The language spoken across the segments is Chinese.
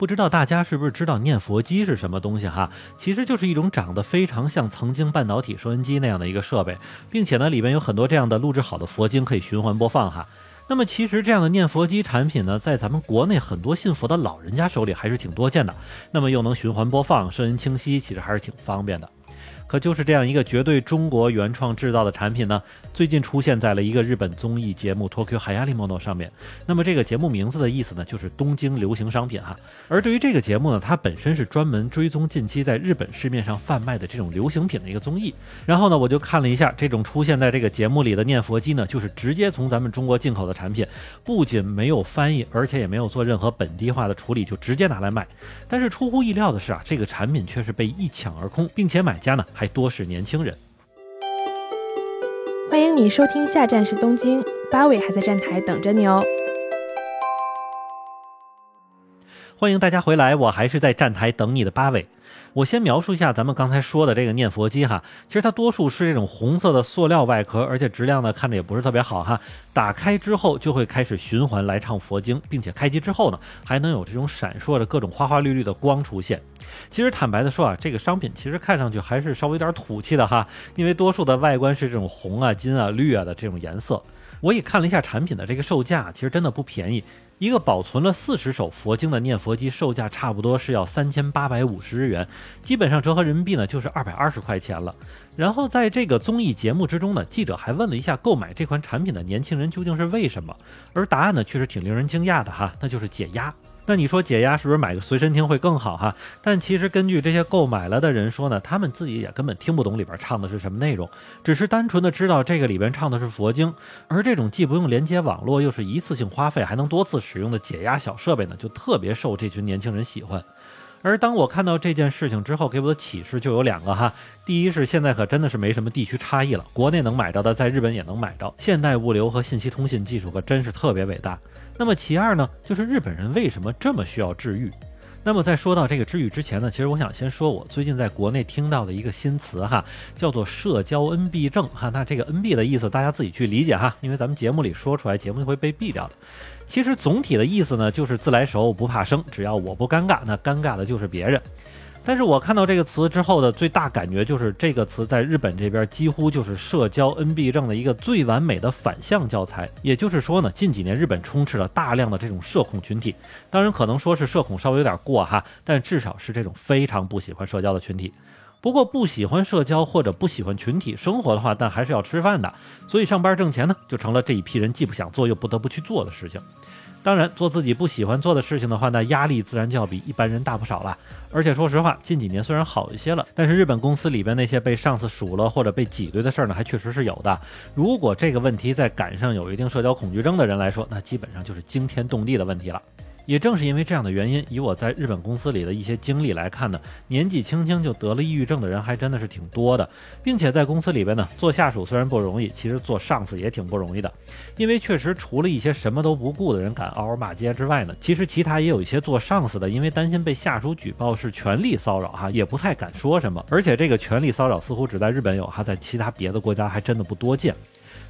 不知道大家是不是知道念佛机是什么东西哈？其实就是一种长得非常像曾经半导体收音机那样的一个设备，并且呢里面有很多这样的录制好的佛经可以循环播放哈。那么其实这样的念佛机产品呢，在咱们国内很多信佛的老人家手里还是挺多见的。那么又能循环播放，声音清晰，其实还是挺方便的。可就是这样一个绝对中国原创制造的产品呢，最近出现在了一个日本综艺节目《Tokyo Hayalimono》上面。那么这个节目名字的意思呢，就是东京流行商品哈。而对于这个节目呢，它本身是专门追踪近期在日本市面上贩卖的这种流行品的一个综艺。然后呢，我就看了一下这种出现在这个节目里的念佛机呢，就是直接从咱们中国进口的产品，不仅没有翻译，而且也没有做任何本地化的处理，就直接拿来卖。但是出乎意料的是啊，这个产品却是被一抢而空，并且买家呢。还多是年轻人。欢迎你收听，下站是东京，八尾还在站台等着你哦。欢迎大家回来，我还是在站台等你的八尾。我先描述一下咱们刚才说的这个念佛机哈，其实它多数是这种红色的塑料外壳，而且质量呢看着也不是特别好哈。打开之后就会开始循环来唱佛经，并且开机之后呢，还能有这种闪烁的各种花花绿绿的光出现。其实坦白的说啊，这个商品其实看上去还是稍微有点土气的哈，因为多数的外观是这种红啊、金啊、绿啊的这种颜色。我也看了一下产品的这个售价，其实真的不便宜。一个保存了四十首佛经的念佛机，售价差不多是要三千八百五十日元，基本上折合人民币呢就是二百二十块钱了。然后在这个综艺节目之中呢，记者还问了一下购买这款产品的年轻人究竟是为什么，而答案呢确实挺令人惊讶的哈，那就是解压。那你说解压是不是买个随身听会更好哈？但其实根据这些购买了的人说呢，他们自己也根本听不懂里边唱的是什么内容，只是单纯的知道这个里边唱的是佛经。而这种既不用连接网络，又是一次性花费，还能多次使用的解压小设备呢，就特别受这群年轻人喜欢。而当我看到这件事情之后，给我的启示就有两个哈。第一是现在可真的是没什么地区差异了，国内能买着的，在日本也能买着。现代物流和信息通信技术可真是特别伟大。那么其二呢，就是日本人为什么这么需要治愈？那么在说到这个治愈之前呢，其实我想先说我最近在国内听到的一个新词哈，叫做社交 NB 症哈。那这个 NB 的意思大家自己去理解哈，因为咱们节目里说出来，节目就会被毙掉的。其实总体的意思呢，就是自来熟不怕生，只要我不尴尬，那尴尬的就是别人。但是我看到这个词之后的最大感觉就是，这个词在日本这边几乎就是社交 NB 症的一个最完美的反向教材。也就是说呢，近几年日本充斥了大量的这种社恐群体，当然可能说是社恐稍微有点过哈，但至少是这种非常不喜欢社交的群体。不过不喜欢社交或者不喜欢群体生活的话，但还是要吃饭的，所以上班挣钱呢，就成了这一批人既不想做又不得不去做的事情。当然，做自己不喜欢做的事情的话，那压力自然就要比一般人大不少了。而且说实话，近几年虽然好一些了，但是日本公司里边那些被上司数了或者被挤兑的事儿呢，还确实是有的。如果这个问题在赶上有一定社交恐惧症的人来说，那基本上就是惊天动地的问题了。也正是因为这样的原因，以我在日本公司里的一些经历来看呢，年纪轻轻就得了抑郁症的人还真的是挺多的，并且在公司里边呢，做下属虽然不容易，其实做上司也挺不容易的，因为确实除了一些什么都不顾的人敢嗷嗷骂街之外呢，其实其他也有一些做上司的，因为担心被下属举报是权力骚扰哈，也不太敢说什么，而且这个权力骚扰似乎只在日本有哈，在其他别的国家还真的不多见。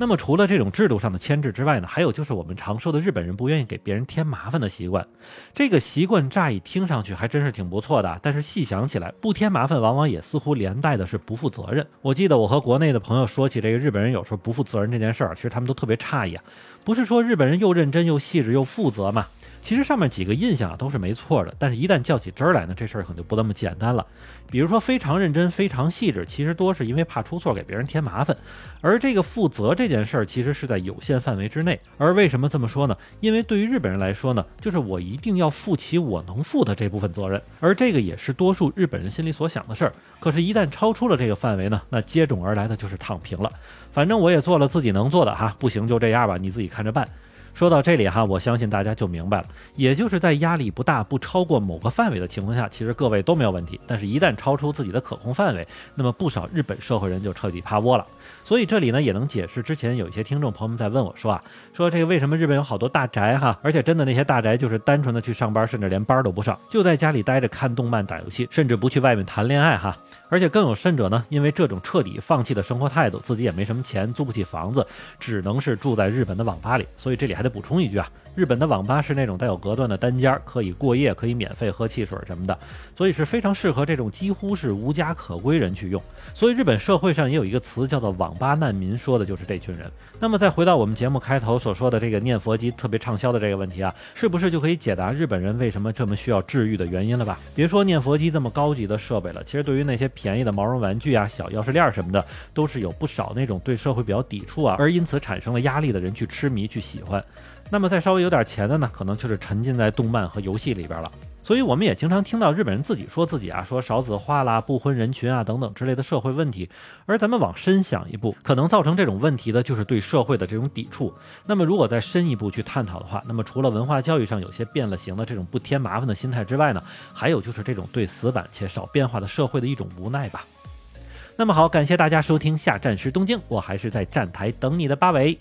那么除了这种制度上的牵制之外呢，还有就是我们常说的日本人不愿意给别人添麻烦的习惯。这个习惯乍一听上去还真是挺不错的，但是细想起来，不添麻烦往往也似乎连带的是不负责任。我记得我和国内的朋友说起这个日本人有时候不负责任这件事儿，其实他们都特别诧异啊。不是说日本人又认真又细致又负责吗？其实上面几个印象啊都是没错的，但是一旦较起真儿来呢，这事儿可就不那么简单了。比如说非常认真、非常细致，其实多是因为怕出错给别人添麻烦。而这个负责这件事儿，其实是在有限范围之内。而为什么这么说呢？因为对于日本人来说呢，就是我一定要负起我能负的这部分责任，而这个也是多数日本人心里所想的事儿。可是，一旦超出了这个范围呢，那接踵而来的就是躺平了。反正我也做了自己能做的哈，不行就这样吧，你自己看着办。说到这里哈，我相信大家就明白了，也就是在压力不大、不超过某个范围的情况下，其实各位都没有问题。但是，一旦超出自己的可控范围，那么不少日本社会人就彻底趴窝了。所以这里呢，也能解释之前有一些听众朋友们在问我说啊，说这个为什么日本有好多大宅哈，而且真的那些大宅就是单纯的去上班，甚至连班都不上，就在家里待着看动漫、打游戏，甚至不去外面谈恋爱哈。而且更有甚者呢，因为这种彻底放弃的生活态度，自己也没什么钱，租不起房子，只能是住在日本的网吧里。所以这里。还得补充一句啊。日本的网吧是那种带有隔断的单间，可以过夜，可以免费喝汽水什么的，所以是非常适合这种几乎是无家可归人去用。所以日本社会上也有一个词叫做“网吧难民”，说的就是这群人。那么再回到我们节目开头所说的这个念佛机特别畅销的这个问题啊，是不是就可以解答日本人为什么这么需要治愈的原因了吧？别说念佛机这么高级的设备了，其实对于那些便宜的毛绒玩具啊、小钥匙链什么的，都是有不少那种对社会比较抵触啊，而因此产生了压力的人去痴迷、去喜欢。那么再稍微有点钱的呢，可能就是沉浸在动漫和游戏里边了。所以我们也经常听到日本人自己说自己啊，说少子化啦、不婚人群啊等等之类的社会问题。而咱们往深想一步，可能造成这种问题的就是对社会的这种抵触。那么如果再深一步去探讨的话，那么除了文化教育上有些变了形的这种不添麻烦的心态之外呢，还有就是这种对死板且少变化的社会的一种无奈吧。那么好，感谢大家收听下站是东京，我还是在站台等你的八尾。